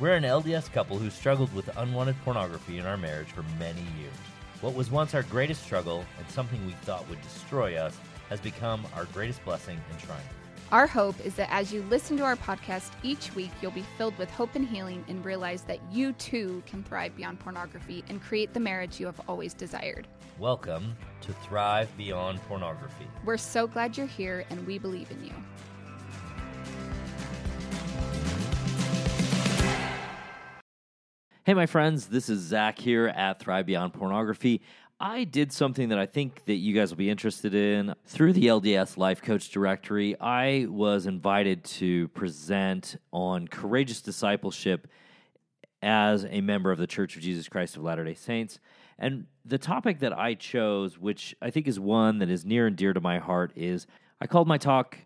We're an LDS couple who struggled with unwanted pornography in our marriage for many years. What was once our greatest struggle and something we thought would destroy us has become our greatest blessing and triumph. Our hope is that as you listen to our podcast each week, you'll be filled with hope and healing and realize that you too can thrive beyond pornography and create the marriage you have always desired. Welcome to Thrive Beyond Pornography. We're so glad you're here and we believe in you. Hey, my friends, this is Zach here at Thrive Beyond Pornography. I did something that I think that you guys will be interested in through the LDS Life Coach Directory. I was invited to present on courageous discipleship as a member of the Church of Jesus Christ of Latter-day Saints. And the topic that I chose, which I think is one that is near and dear to my heart, is I called my talk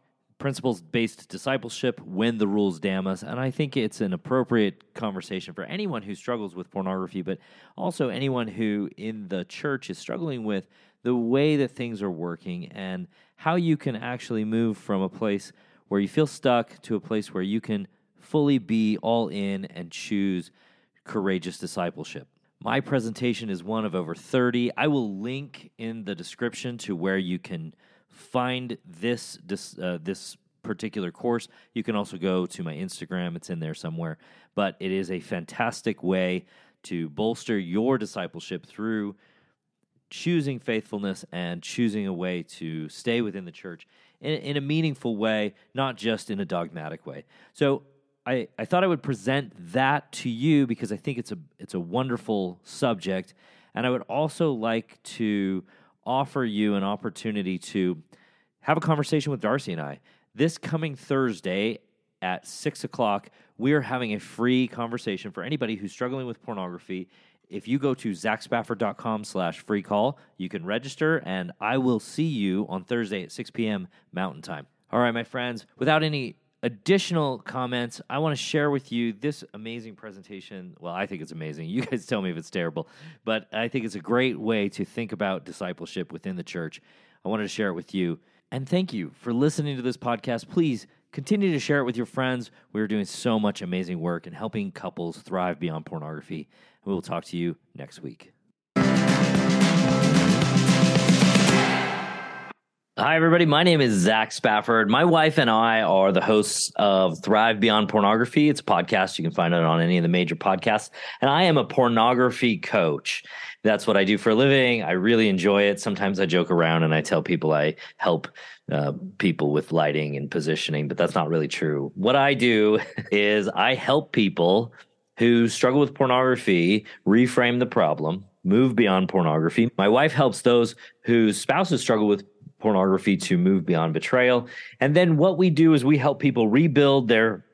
principles based discipleship when the rules damn us. And I think it's an appropriate conversation for anyone who struggles with pornography, but also anyone who in the church is struggling with the way that things are working and how you can actually move from a place where you feel stuck to a place where you can fully be all in and choose courageous discipleship. My presentation is one of over 30. I will link in the description to where you can find this this uh, this particular course, you can also go to my Instagram. It's in there somewhere. But it is a fantastic way to bolster your discipleship through choosing faithfulness and choosing a way to stay within the church in, in a meaningful way, not just in a dogmatic way. So I, I thought I would present that to you because I think it's a it's a wonderful subject. And I would also like to offer you an opportunity to have a conversation with Darcy and I. This coming Thursday at six o'clock, we are having a free conversation for anybody who's struggling with pornography. If you go to zachspafford.com slash free call, you can register, and I will see you on Thursday at 6 p.m. Mountain Time. All right, my friends, without any additional comments, I want to share with you this amazing presentation. Well, I think it's amazing. You guys tell me if it's terrible, but I think it's a great way to think about discipleship within the church. I wanted to share it with you. And thank you for listening to this podcast. Please continue to share it with your friends. We're doing so much amazing work and helping couples thrive beyond pornography. We will talk to you next week. Hi, everybody. My name is Zach Spafford. My wife and I are the hosts of Thrive Beyond Pornography. It's a podcast. You can find it on any of the major podcasts. And I am a pornography coach. That's what I do for a living. I really enjoy it. Sometimes I joke around and I tell people I help uh, people with lighting and positioning, but that's not really true. What I do is I help people who struggle with pornography reframe the problem move beyond pornography. My wife helps those whose spouses struggle with pornography to move beyond betrayal. And then what we do is we help people rebuild their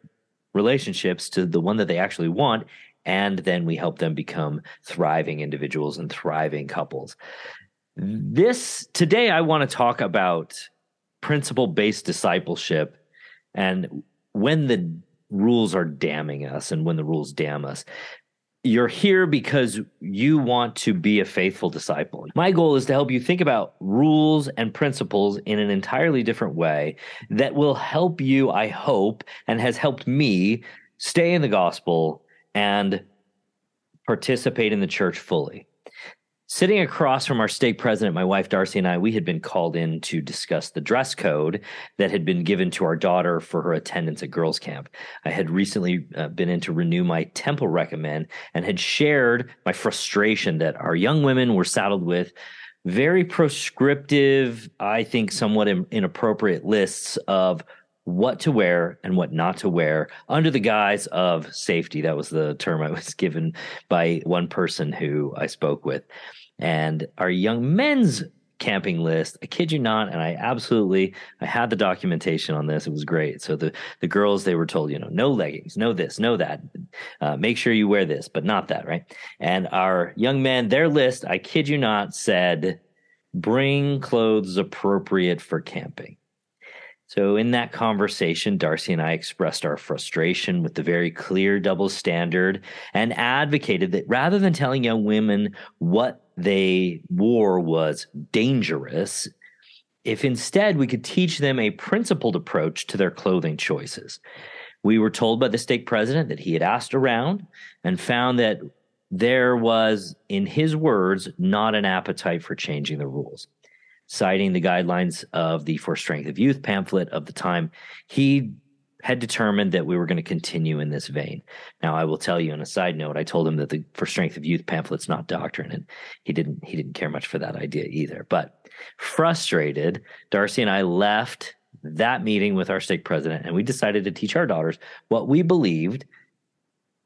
relationships to the one that they actually want. And then we help them become thriving individuals and thriving couples. This today, I want to talk about principle based discipleship and when the rules are damning us and when the rules damn us you're here because you want to be a faithful disciple. My goal is to help you think about rules and principles in an entirely different way that will help you, I hope, and has helped me stay in the gospel and participate in the church fully. Sitting across from our stake president, my wife Darcy and I, we had been called in to discuss the dress code that had been given to our daughter for her attendance at girls' camp. I had recently uh, been in to renew my temple recommend and had shared my frustration that our young women were saddled with very prescriptive, I think somewhat inappropriate lists of what to wear and what not to wear under the guise of safety. That was the term I was given by one person who I spoke with and our young men's camping list. I kid you not, and I absolutely I had the documentation on this. It was great. So the the girls they were told, you know, no leggings, no this, no that. Uh, make sure you wear this, but not that, right? And our young men, their list, I kid you not, said, bring clothes appropriate for camping. So, in that conversation, Darcy and I expressed our frustration with the very clear double standard and advocated that rather than telling young women what they wore was dangerous, if instead we could teach them a principled approach to their clothing choices. We were told by the stake president that he had asked around and found that there was, in his words, not an appetite for changing the rules. Citing the guidelines of the For Strength of Youth pamphlet of the time, he had determined that we were going to continue in this vein. Now, I will tell you on a side note, I told him that the For Strength of Youth pamphlet's not doctrine, and he didn't he didn't care much for that idea either. But frustrated, Darcy and I left that meeting with our stake president, and we decided to teach our daughters what we believed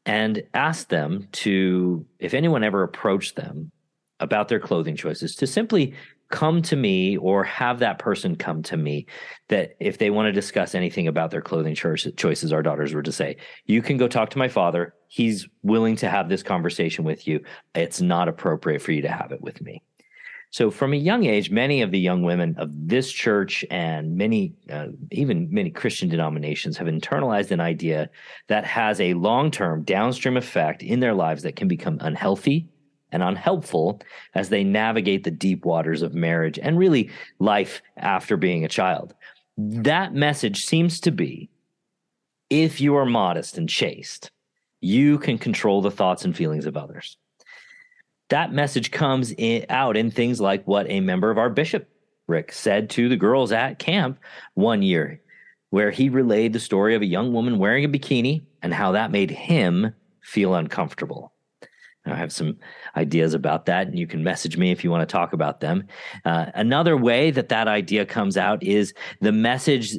and asked them to, if anyone ever approached them about their clothing choices, to simply come to me or have that person come to me that if they want to discuss anything about their clothing choices our daughters were to say you can go talk to my father. He's willing to have this conversation with you. It's not appropriate for you to have it with me. So from a young age many of the young women of this church and many uh, even many christian denominations have internalized an idea that has a long-term downstream effect in their lives that can become unhealthy and unhelpful as they navigate the deep waters of marriage and really life after being a child. That message seems to be if you are modest and chaste, you can control the thoughts and feelings of others. That message comes in, out in things like what a member of our bishop, Rick, said to the girls at camp one year, where he relayed the story of a young woman wearing a bikini and how that made him feel uncomfortable. I have some ideas about that, and you can message me if you want to talk about them. Uh, another way that that idea comes out is the message.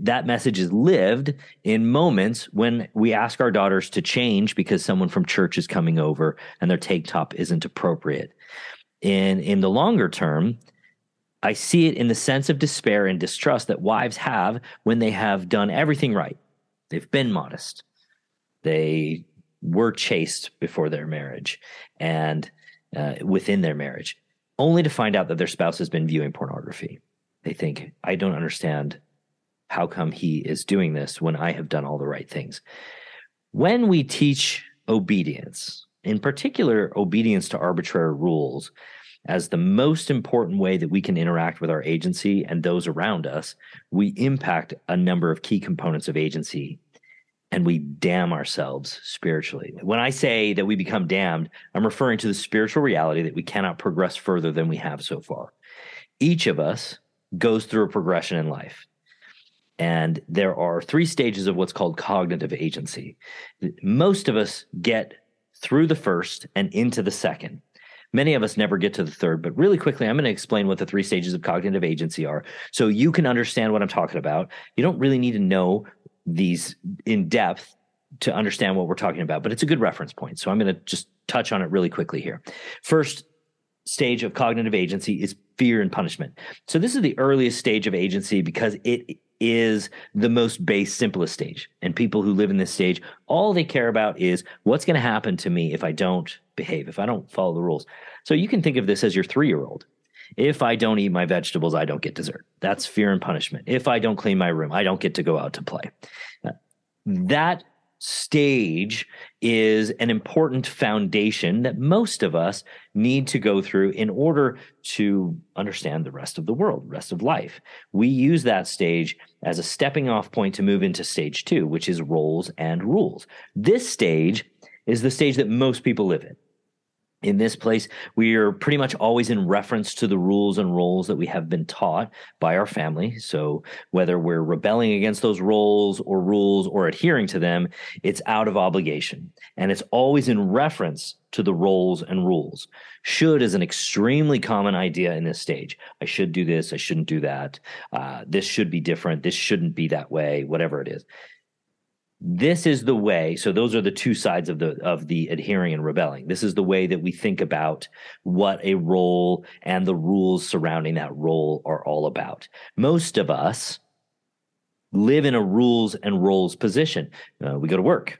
That message is lived in moments when we ask our daughters to change because someone from church is coming over and their take top isn't appropriate. In in the longer term, I see it in the sense of despair and distrust that wives have when they have done everything right. They've been modest. They were chaste before their marriage and uh, within their marriage, only to find out that their spouse has been viewing pornography. They think, I don't understand how come he is doing this when I have done all the right things. When we teach obedience, in particular, obedience to arbitrary rules, as the most important way that we can interact with our agency and those around us, we impact a number of key components of agency and we damn ourselves spiritually. When I say that we become damned, I'm referring to the spiritual reality that we cannot progress further than we have so far. Each of us goes through a progression in life. And there are three stages of what's called cognitive agency. Most of us get through the first and into the second. Many of us never get to the third, but really quickly, I'm going to explain what the three stages of cognitive agency are so you can understand what I'm talking about. You don't really need to know these in depth to understand what we're talking about, but it's a good reference point. So I'm going to just touch on it really quickly here. First stage of cognitive agency is fear and punishment. So this is the earliest stage of agency because it is the most base, simplest stage. And people who live in this stage, all they care about is what's going to happen to me if I don't behave, if I don't follow the rules. So you can think of this as your three year old. If I don't eat my vegetables, I don't get dessert. That's fear and punishment. If I don't clean my room, I don't get to go out to play. Uh, that stage is an important foundation that most of us need to go through in order to understand the rest of the world, rest of life. We use that stage as a stepping off point to move into stage two, which is roles and rules. This stage is the stage that most people live in in this place, we are pretty much always in reference to the rules and roles that we have been taught by our family. So whether we're rebelling against those roles or rules or adhering to them, it's out of obligation. And it's always in reference to the roles and rules. Should is an extremely common idea in this stage. I should do this. I shouldn't do that. Uh, this should be different. This shouldn't be that way, whatever it is this is the way so those are the two sides of the of the adhering and rebelling this is the way that we think about what a role and the rules surrounding that role are all about most of us live in a rules and roles position uh, we go to work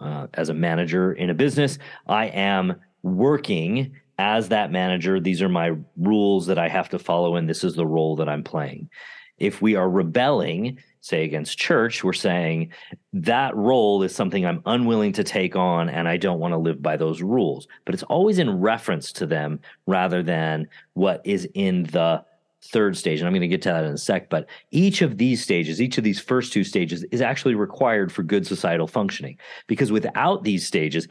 uh, as a manager in a business. I am working as that manager. These are my rules that I have to follow, and this is the role that I'm playing. If we are rebelling, say against church, we're saying that role is something I'm unwilling to take on and I don't want to live by those rules. But it's always in reference to them rather than what is in the third stage. And I'm going to get to that in a sec. But each of these stages, each of these first two stages is actually required for good societal functioning because without these stages,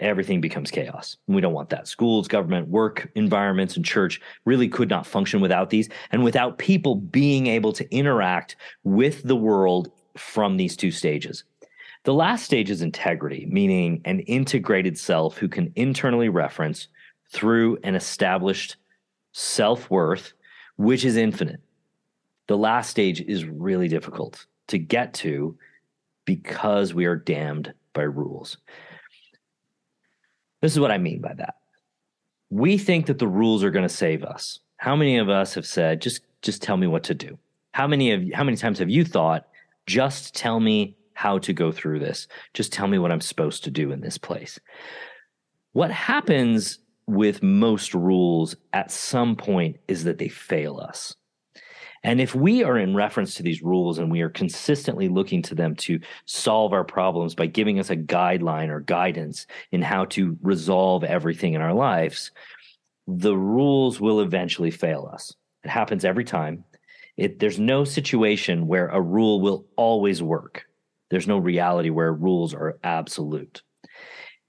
everything becomes chaos. And we don't want that. Schools, government, work environments, and church really could not function without these and without people being able to interact with the world from these two stages. The last stage is integrity, meaning an integrated self who can internally reference through an established self worth, which is infinite. The last stage is really difficult to get to because we are damned by rules. This is what I mean by that. We think that the rules are going to save us. How many of us have said, just just tell me what to do? How many of how many times have you thought, just tell me how to go through this? Just tell me what I'm supposed to do in this place. What happens with most rules at some point is that they fail us. And if we are in reference to these rules and we are consistently looking to them to solve our problems by giving us a guideline or guidance in how to resolve everything in our lives, the rules will eventually fail us. It happens every time. It, there's no situation where a rule will always work. There's no reality where rules are absolute.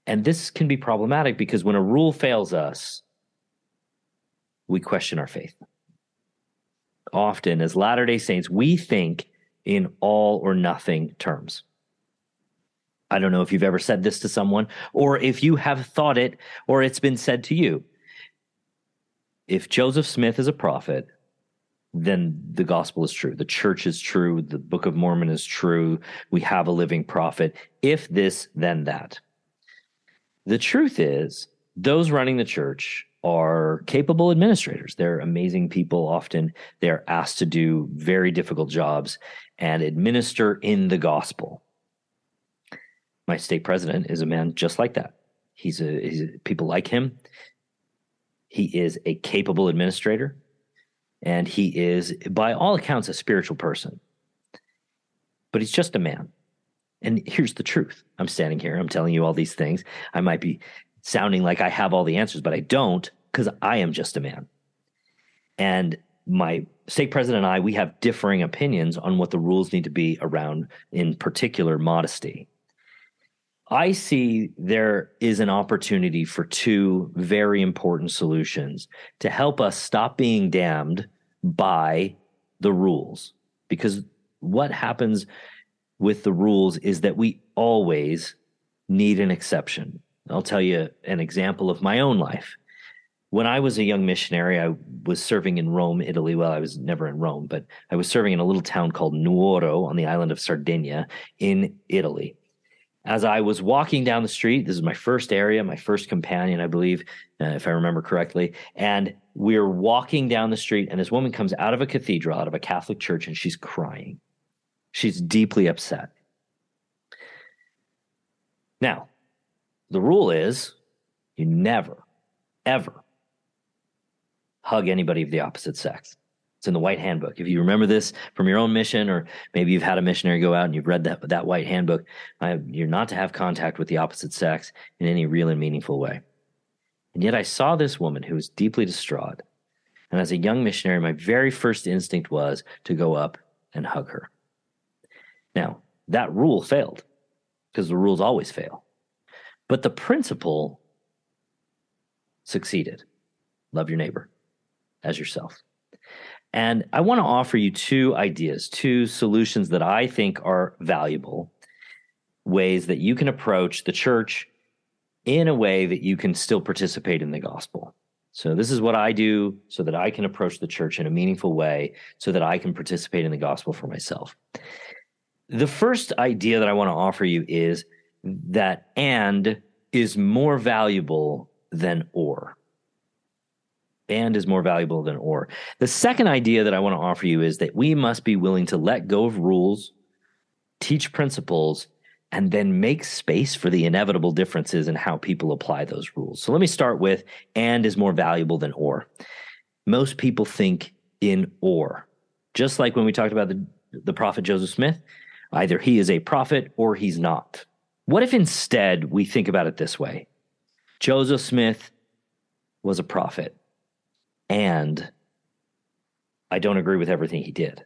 And this can be problematic because when a rule fails us, we question our faith often as Latter day Saints, we think in all or nothing terms. I don't know if you've ever said this to someone or if you have thought it or it's been said to you. If Joseph Smith is a prophet, then the gospel is true. The church is true. The Book of Mormon is true. We have a living prophet. If this, then that. The truth is, those running the church are capable administrators. They're amazing people. Often they're asked to do very difficult jobs and administer in the gospel. My stake president is a man just like that. He's a, he's a people like him. He is a capable administrator, and he is, by all accounts, a spiritual person. But he's just a man. And here's the truth. I'm standing here, I'm telling you all these things. I might be sounding like I have all the answers, but I don't because I am just a man. And my stake president and I, we have differing opinions on what the rules need to be around, in particular, modesty. I see there is an opportunity for two very important solutions to help us stop being damned by the rules. Because what happens with the rules is that we always need an exception. I'll tell you an example of my own life. When I was a young missionary, I was serving in Rome, Italy. Well, I was never in Rome, but I was serving in a little town called Nuoro on the island of Sardinia in Italy. As I was walking down the street, this is my first area, my first companion, I believe, uh, if I remember correctly. And we we're walking down the street, and this woman comes out of a cathedral, out of a Catholic church, and she's crying. She's deeply upset. Now, the rule is you never, ever hug anybody of the opposite sex. It's in the white handbook. If you remember this from your own mission, or maybe you've had a missionary go out and you've read that that white handbook, uh, you're not to have contact with the opposite sex in any real and meaningful way. And yet, I saw this woman who was deeply distraught. And as a young missionary, my very first instinct was to go up and hug her. Now, that rule failed because the rules always fail. But the principle succeeded. Love your neighbor as yourself. And I want to offer you two ideas, two solutions that I think are valuable ways that you can approach the church in a way that you can still participate in the gospel. So, this is what I do so that I can approach the church in a meaningful way, so that I can participate in the gospel for myself. The first idea that I want to offer you is that and is more valuable than or. And is more valuable than or. The second idea that I want to offer you is that we must be willing to let go of rules, teach principles, and then make space for the inevitable differences in how people apply those rules. So let me start with and is more valuable than or. Most people think in or. Just like when we talked about the, the prophet Joseph Smith, either he is a prophet or he's not. What if instead we think about it this way? Joseph Smith was a prophet, and I don't agree with everything he did.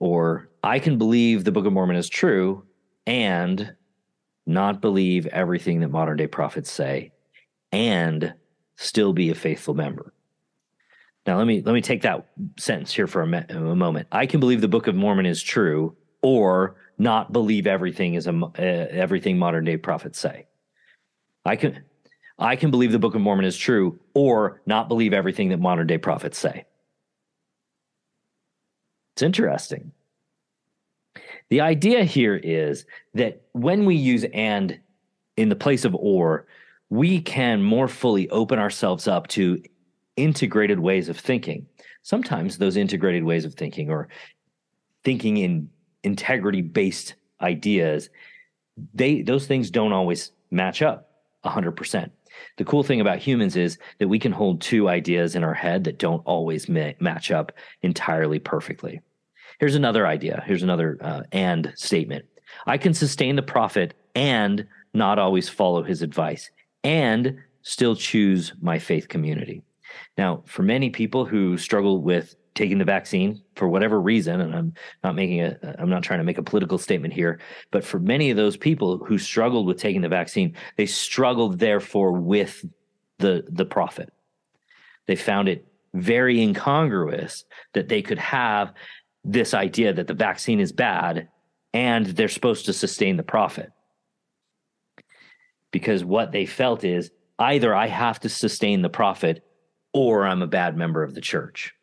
Or I can believe the Book of Mormon is true and not believe everything that modern day prophets say and still be a faithful member. Now let me let me take that sentence here for a, me- a moment. I can believe the Book of Mormon is true or not believe everything is a, uh, everything modern day prophets say. I can I can believe the Book of Mormon is true or not believe everything that modern day prophets say. It's interesting. The idea here is that when we use and in the place of or, we can more fully open ourselves up to integrated ways of thinking. Sometimes those integrated ways of thinking or thinking in integrity based ideas, they those things don't always match up 100%. The cool thing about humans is that we can hold two ideas in our head that don't always ma- match up entirely perfectly. Here's another idea. Here's another uh, and statement. I can sustain the prophet and not always follow his advice and still choose my faith community. Now, for many people who struggle with taking the vaccine for whatever reason, and I'm not making a, I'm not trying to make a political statement here, but for many of those people who struggled with taking the vaccine, they struggled therefore with the the prophet. They found it very incongruous that they could have this idea that the vaccine is bad and they're supposed to sustain the prophet. Because what they felt is either I have to sustain the prophet or I'm a bad member of the church.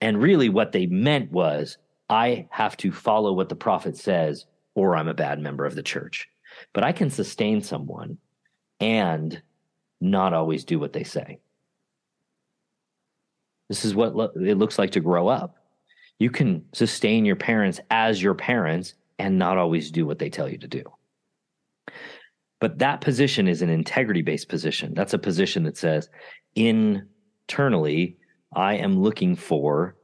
And really, what they meant was I have to follow what the prophet says or I'm a bad member of the church. But I can sustain someone and not always do what they say. This is what lo- it looks like to grow up. You can sustain your parents as your parents and not always do what they tell you to do. But that position is an integrity based position. That's a position that says internally, I am looking for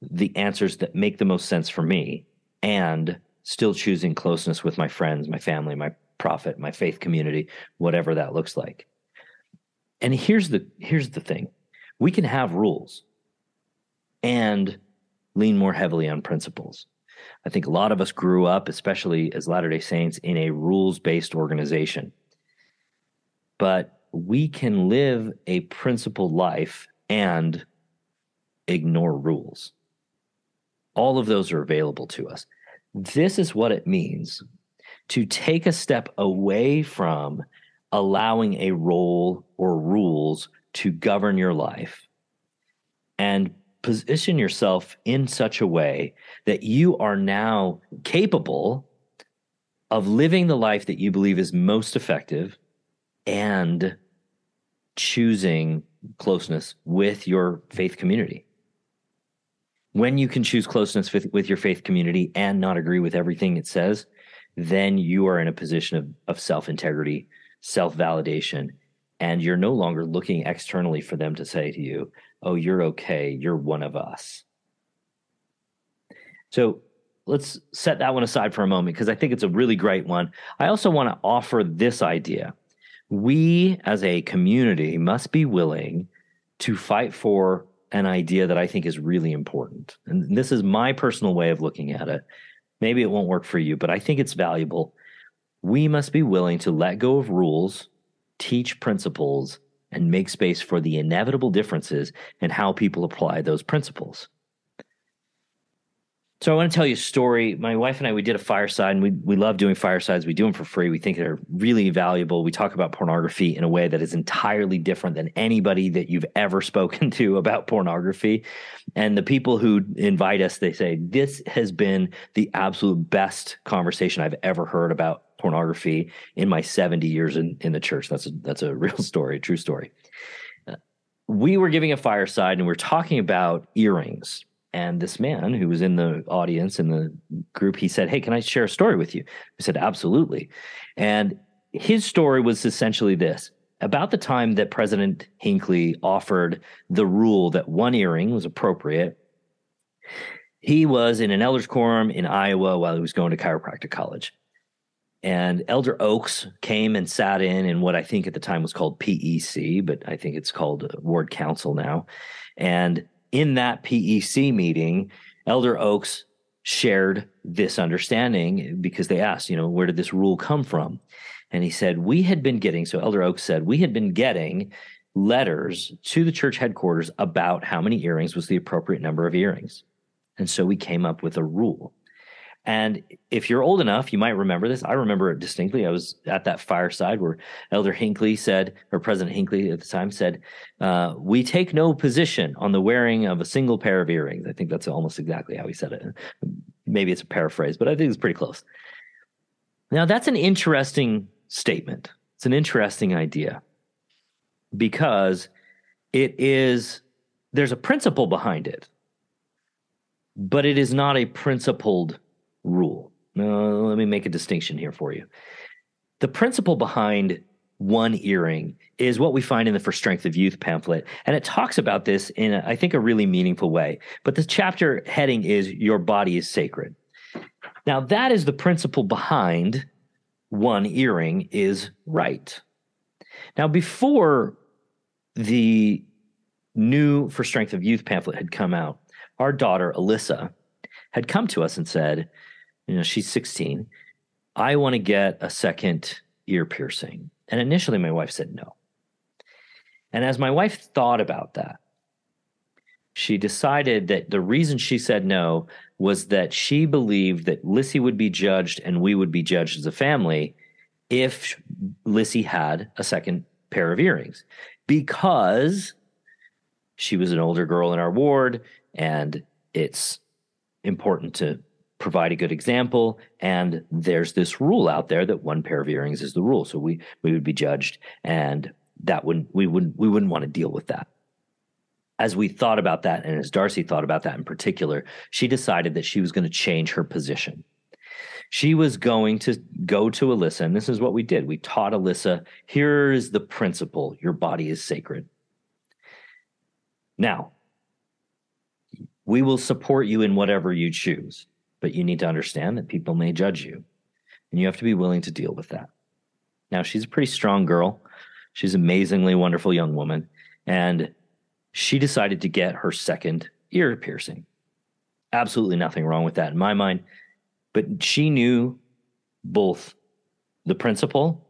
the answers that make the most sense for me and still choosing closeness with my friends, my family, my prophet, my faith community, whatever that looks like. And here's the here's the thing we can have rules and lean more heavily on principles. I think a lot of us grew up, especially as Latter day Saints, in a rules based organization. But we can live a principled life and ignore rules. All of those are available to us. This is what it means to take a step away from allowing a role or rules to govern your life and position yourself in such a way that you are now capable of living the life that you believe is most effective and choosing closeness with your faith community. When you can choose closeness with, with your faith community and not agree with everything it says, then you are in a position of, of self integrity, self validation, and you're no longer looking externally for them to say to you, oh, you're okay, you're one of us. So let's set that one aside for a moment because I think it's a really great one. I also want to offer this idea. We as a community must be willing to fight for an idea that I think is really important. And this is my personal way of looking at it. Maybe it won't work for you, but I think it's valuable. We must be willing to let go of rules, teach principles, and make space for the inevitable differences in how people apply those principles. So I want to tell you a story. My wife and I, we did a fireside, and we we love doing firesides. We do them for free. We think they're really valuable. We talk about pornography in a way that is entirely different than anybody that you've ever spoken to about pornography. And the people who invite us, they say this has been the absolute best conversation I've ever heard about pornography in my 70 years in, in the church. That's a, that's a real story, true story. Uh, we were giving a fireside and we are talking about earrings And this man who was in the audience in the group, he said, Hey, can I share a story with you? I said, Absolutely. And his story was essentially this about the time that President Hinckley offered the rule that one earring was appropriate, he was in an elders quorum in Iowa while he was going to chiropractic college. And Elder Oaks came and sat in in what I think at the time was called PEC, but I think it's called uh, Ward Council now. And in that PEC meeting, Elder Oaks shared this understanding because they asked, you know, where did this rule come from? And he said, we had been getting, so Elder Oaks said, we had been getting letters to the church headquarters about how many earrings was the appropriate number of earrings. And so we came up with a rule. And if you're old enough, you might remember this. I remember it distinctly. I was at that fireside where Elder Hinckley said, or President Hinckley at the time said, uh, We take no position on the wearing of a single pair of earrings. I think that's almost exactly how he said it. Maybe it's a paraphrase, but I think it's pretty close. Now, that's an interesting statement. It's an interesting idea because it is, there's a principle behind it, but it is not a principled rule. Let me make a distinction here for you. The principle behind one earring is what we find in the For Strength of Youth pamphlet. And it talks about this in, a, I think, a really meaningful way. But the chapter heading is Your Body is Sacred. Now, that is the principle behind one earring is right. Now, before the new For Strength of Youth pamphlet had come out, our daughter, Alyssa, had come to us and said, you know, she's 16. I want to get a second ear piercing. And initially, my wife said no. And as my wife thought about that, she decided that the reason she said no was that she believed that Lissy would be judged and we would be judged as a family if Lissy had a second pair of earrings because she was an older girl in our ward and it's important to provide a good example and there's this rule out there that one pair of earrings is the rule. So we we would be judged and that wouldn't we wouldn't we wouldn't want to deal with that. As we thought about that and as darcy thought about that in particular she decided that she was going to change her position. She was going to go to alyssa and this is what we did. We taught alyssa here is the principle. Your body is sacred. Now we will support you in whatever you choose but you need to understand that people may judge you and you have to be willing to deal with that. Now, she's a pretty strong girl. She's an amazingly wonderful young woman. And she decided to get her second ear piercing. Absolutely nothing wrong with that in my mind. But she knew both the principle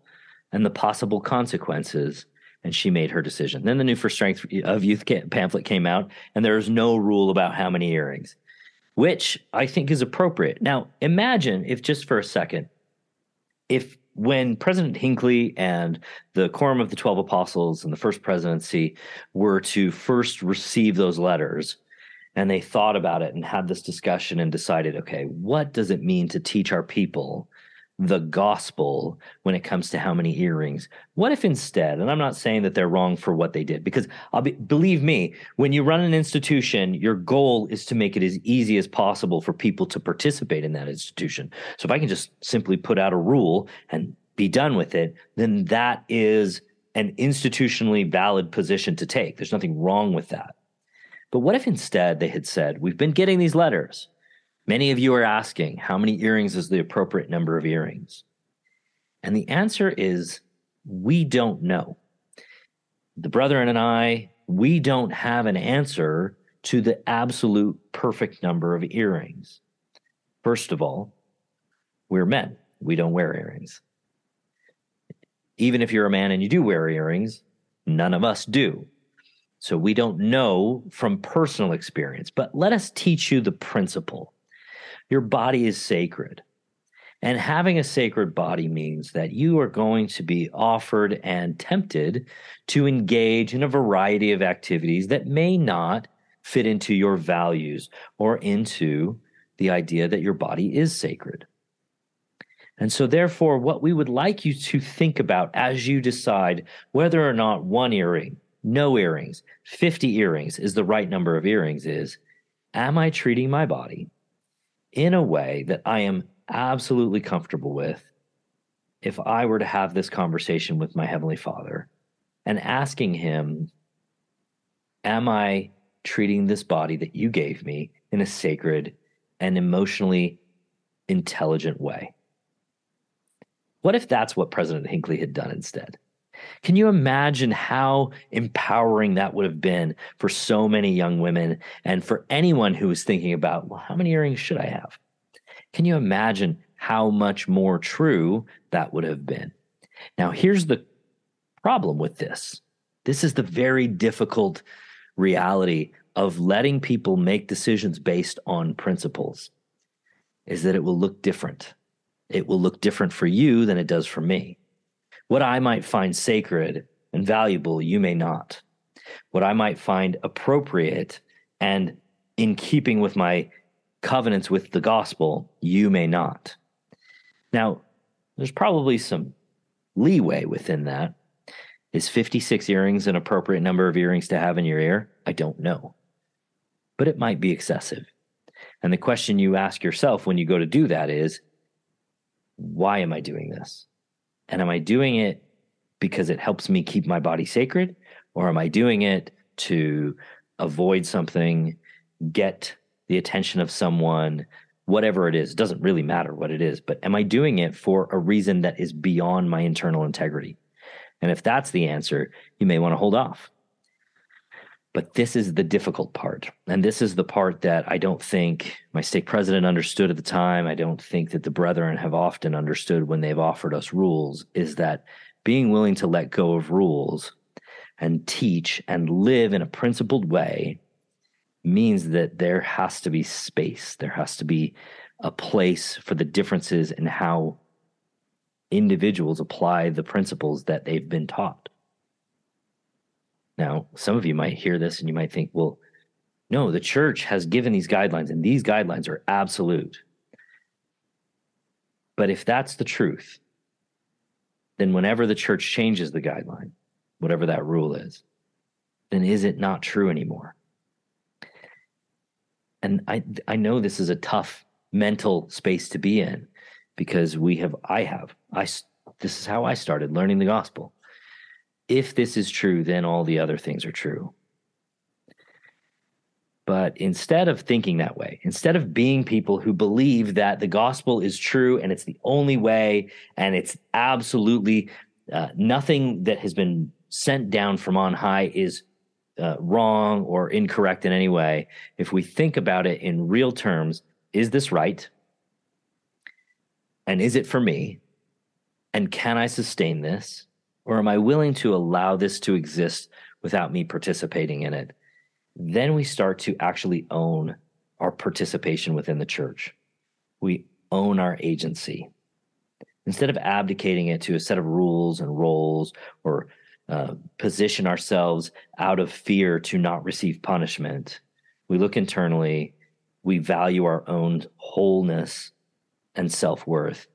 and the possible consequences and she made her decision. Then the new For Strength of Youth pamphlet came out, and there is no rule about how many earrings which I think is appropriate. Now, imagine if just for a second, if when President Hinckley and the Quorum of the Twelve Apostles and the First Presidency were to first receive those letters, and they thought about it and had this discussion and decided, okay, what does it mean to teach our people the gospel when it comes to how many earrings. What if instead, and I'm not saying that they're wrong for what they did, because I'll be, believe me, when you run an institution, your goal is to make it as easy as possible for people to participate in that institution. So if I can just simply put out a rule and be done with it, then that is an institutionally valid position to take. There's nothing wrong with that. But what if instead they had said, We've been getting these letters Many of you are asking, how many earrings is the appropriate number of earrings? And the answer is, we don't know. The brethren and I, we don't have an answer to the absolute perfect number of earrings. First of all, we're men. We don't wear earrings. Even if you're a man and you do wear earrings, none of us do. So we don't know from personal experience, but let us teach you the principle. Your body is sacred. And having a sacred body means that you are going to be offered and tempted to engage in a variety of activities that may not fit into your values or into the idea that your body is sacred. And so, therefore, what we would like you to think about as you decide whether or not one earring, no earrings, 50 earrings is the right number of earrings is Am I treating my body in a way that I am absolutely comfortable with if I were to have this conversation with my Heavenly Father and asking Him, Am I treating this body that you gave me in a sacred and emotionally intelligent way? What if that's what President Hinckley had done instead? Can you imagine how empowering that would have been for so many young women and for anyone who was thinking about, well, how many earrings should I have? Can you imagine how much more true that would have been? Now, here's the problem with this this is the very difficult reality of letting people make decisions based on principles is that it will look different. It will look different for you than it does for me. What I might find sacred and valuable, you may not. What I might find appropriate and in keeping with my covenants with the gospel, you may not. Now, there's probably some leeway within that. Is 56 earrings an appropriate number of earrings to have in your ear? I don't know. But it might be excessive. And the question you ask yourself when you go to do that is why am I doing this? And am I doing it because it helps me keep my body sacred? Or am I doing it to avoid something, get the attention of someone, whatever it is? It doesn't really matter what it is, but am I doing it for a reason that is beyond my internal integrity? And if that's the answer, you may want to hold off. But this is the difficult part. And this is the part that I don't think my stake president understood at the time. I don't think that the brethren have often understood when they've offered us rules is that being willing to let go of rules and teach and live in a principled way means that there has to be space. There has to be a place for the differences in how individuals apply the principles that they've been taught. Now, some of you might hear this and you might think, well, no, the church has given these guidelines, and these guidelines are absolute. But if that's the truth, then whenever the church changes the guideline, whatever that rule is, then is it not true anymore? And I I know this is a tough mental space to be in because we have I have I this is how I started learning the gospel if this is true, then all the other things are true. But instead of thinking that way, instead of being people who believe that the gospel is true and it's the only way and it's absolutely uh, nothing that has been sent down from on high is uh, wrong or incorrect in any way, if we think about it in real terms, is this right? And is it for me? And can I sustain this? Or am I willing to allow this to exist without me participating in it? Then we start to actually own our participation within the church. We own our agency. Instead of abdicating it to a set of rules and roles or uh, position ourselves out of fear to not receive punishment, we look internally, we value our own wholeness and self worth.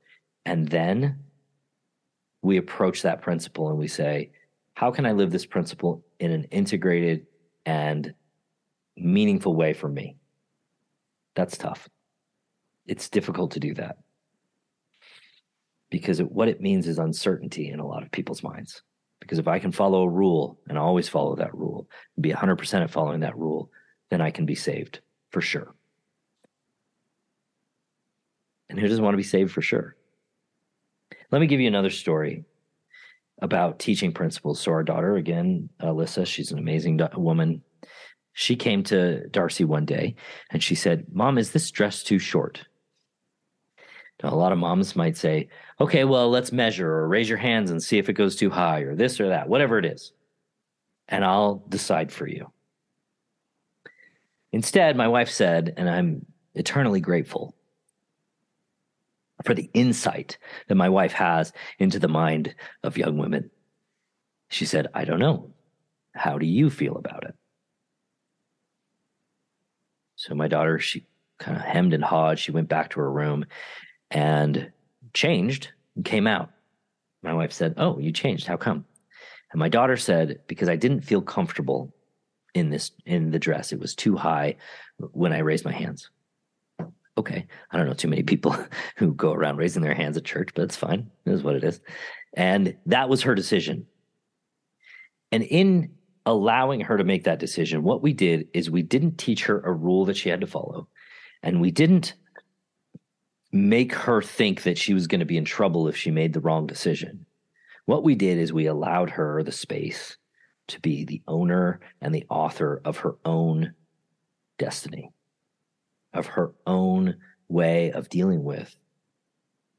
And then we approach that principle and we say, how can I live this principle in an integrated and meaningful way for me? That's tough. It's difficult to do that because it, what it means is uncertainty in a lot of people's minds. Because if I can follow a rule and always follow that rule, be 100% at following that rule, then I can be saved for sure. And who doesn't want to be saved for sure? Let me give you another story about teaching principles. So, our daughter, again, Alyssa, she's an amazing do- woman. She came to Darcy one day and she said, Mom, is this dress too short? Now, a lot of moms might say, okay, well, let's measure or raise your hands and see if it goes too high or this or that, whatever it is. And I'll decide for you. Instead, my wife said, and I'm eternally grateful, for the insight that my wife has into the mind of young women. She said, I don't know. How do you feel about it? So my daughter, she kind of hemmed and hawed. She went back to her room and changed and came out. My wife said, Oh, you changed. How come? And my daughter said, Because I didn't feel comfortable in this in the dress. It was too high when I raised my hands. Okay, I don't know too many people who go around raising their hands at church, but it's fine. It is what it is. And that was her decision. And in allowing her to make that decision, what we did is we didn't teach her a rule that she had to follow. And we didn't make her think that she was going to be in trouble if she made the wrong decision. What we did is we allowed her the space to be the owner and the author of her own destiny, of her own way of dealing with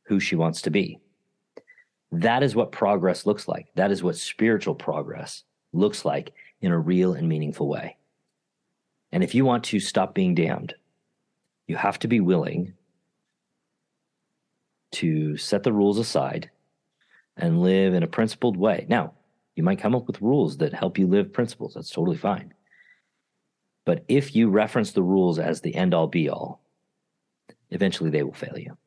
who she wants to be. That is what progress looks like. That is what spiritual progress looks like in a real and meaningful way. And if you want to stop being damned, you have to be willing to set the rules aside and live in a principled way. Now, you might come up with rules that help you live principles. That's totally fine. But if you reference the rules as the end all be all, eventually they will fail you.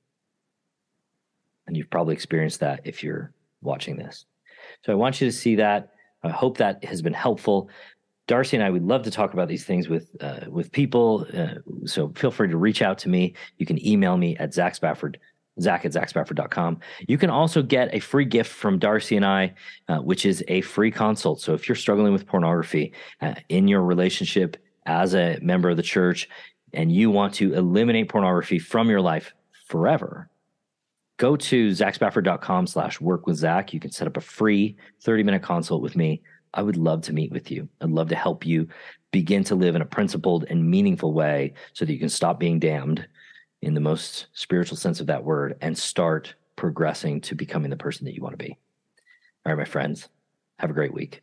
And you've probably experienced that if you're watching this. So I want you to see that. I hope that has been helpful. Darcy and I would love to talk about these things with uh, with people. Uh, so feel free to reach out to me. You can email me at Zach Spafford, Zach at ZachSpafford.com. You can also get a free gift from Darcy and I, uh, which is a free consult. So if you're struggling with pornography uh, in your relationship as a member of the church and you want to eliminate pornography from your life forever, go to zachspafford.com slash work with Zach. You can set up a free 30 minute consult with me. I would love to meet with you. I'd love to help you begin to live in a principled and meaningful way so that you can stop being damned in the most spiritual sense of that word and start progressing to becoming the person that you want to be. All right, my friends, have a great week.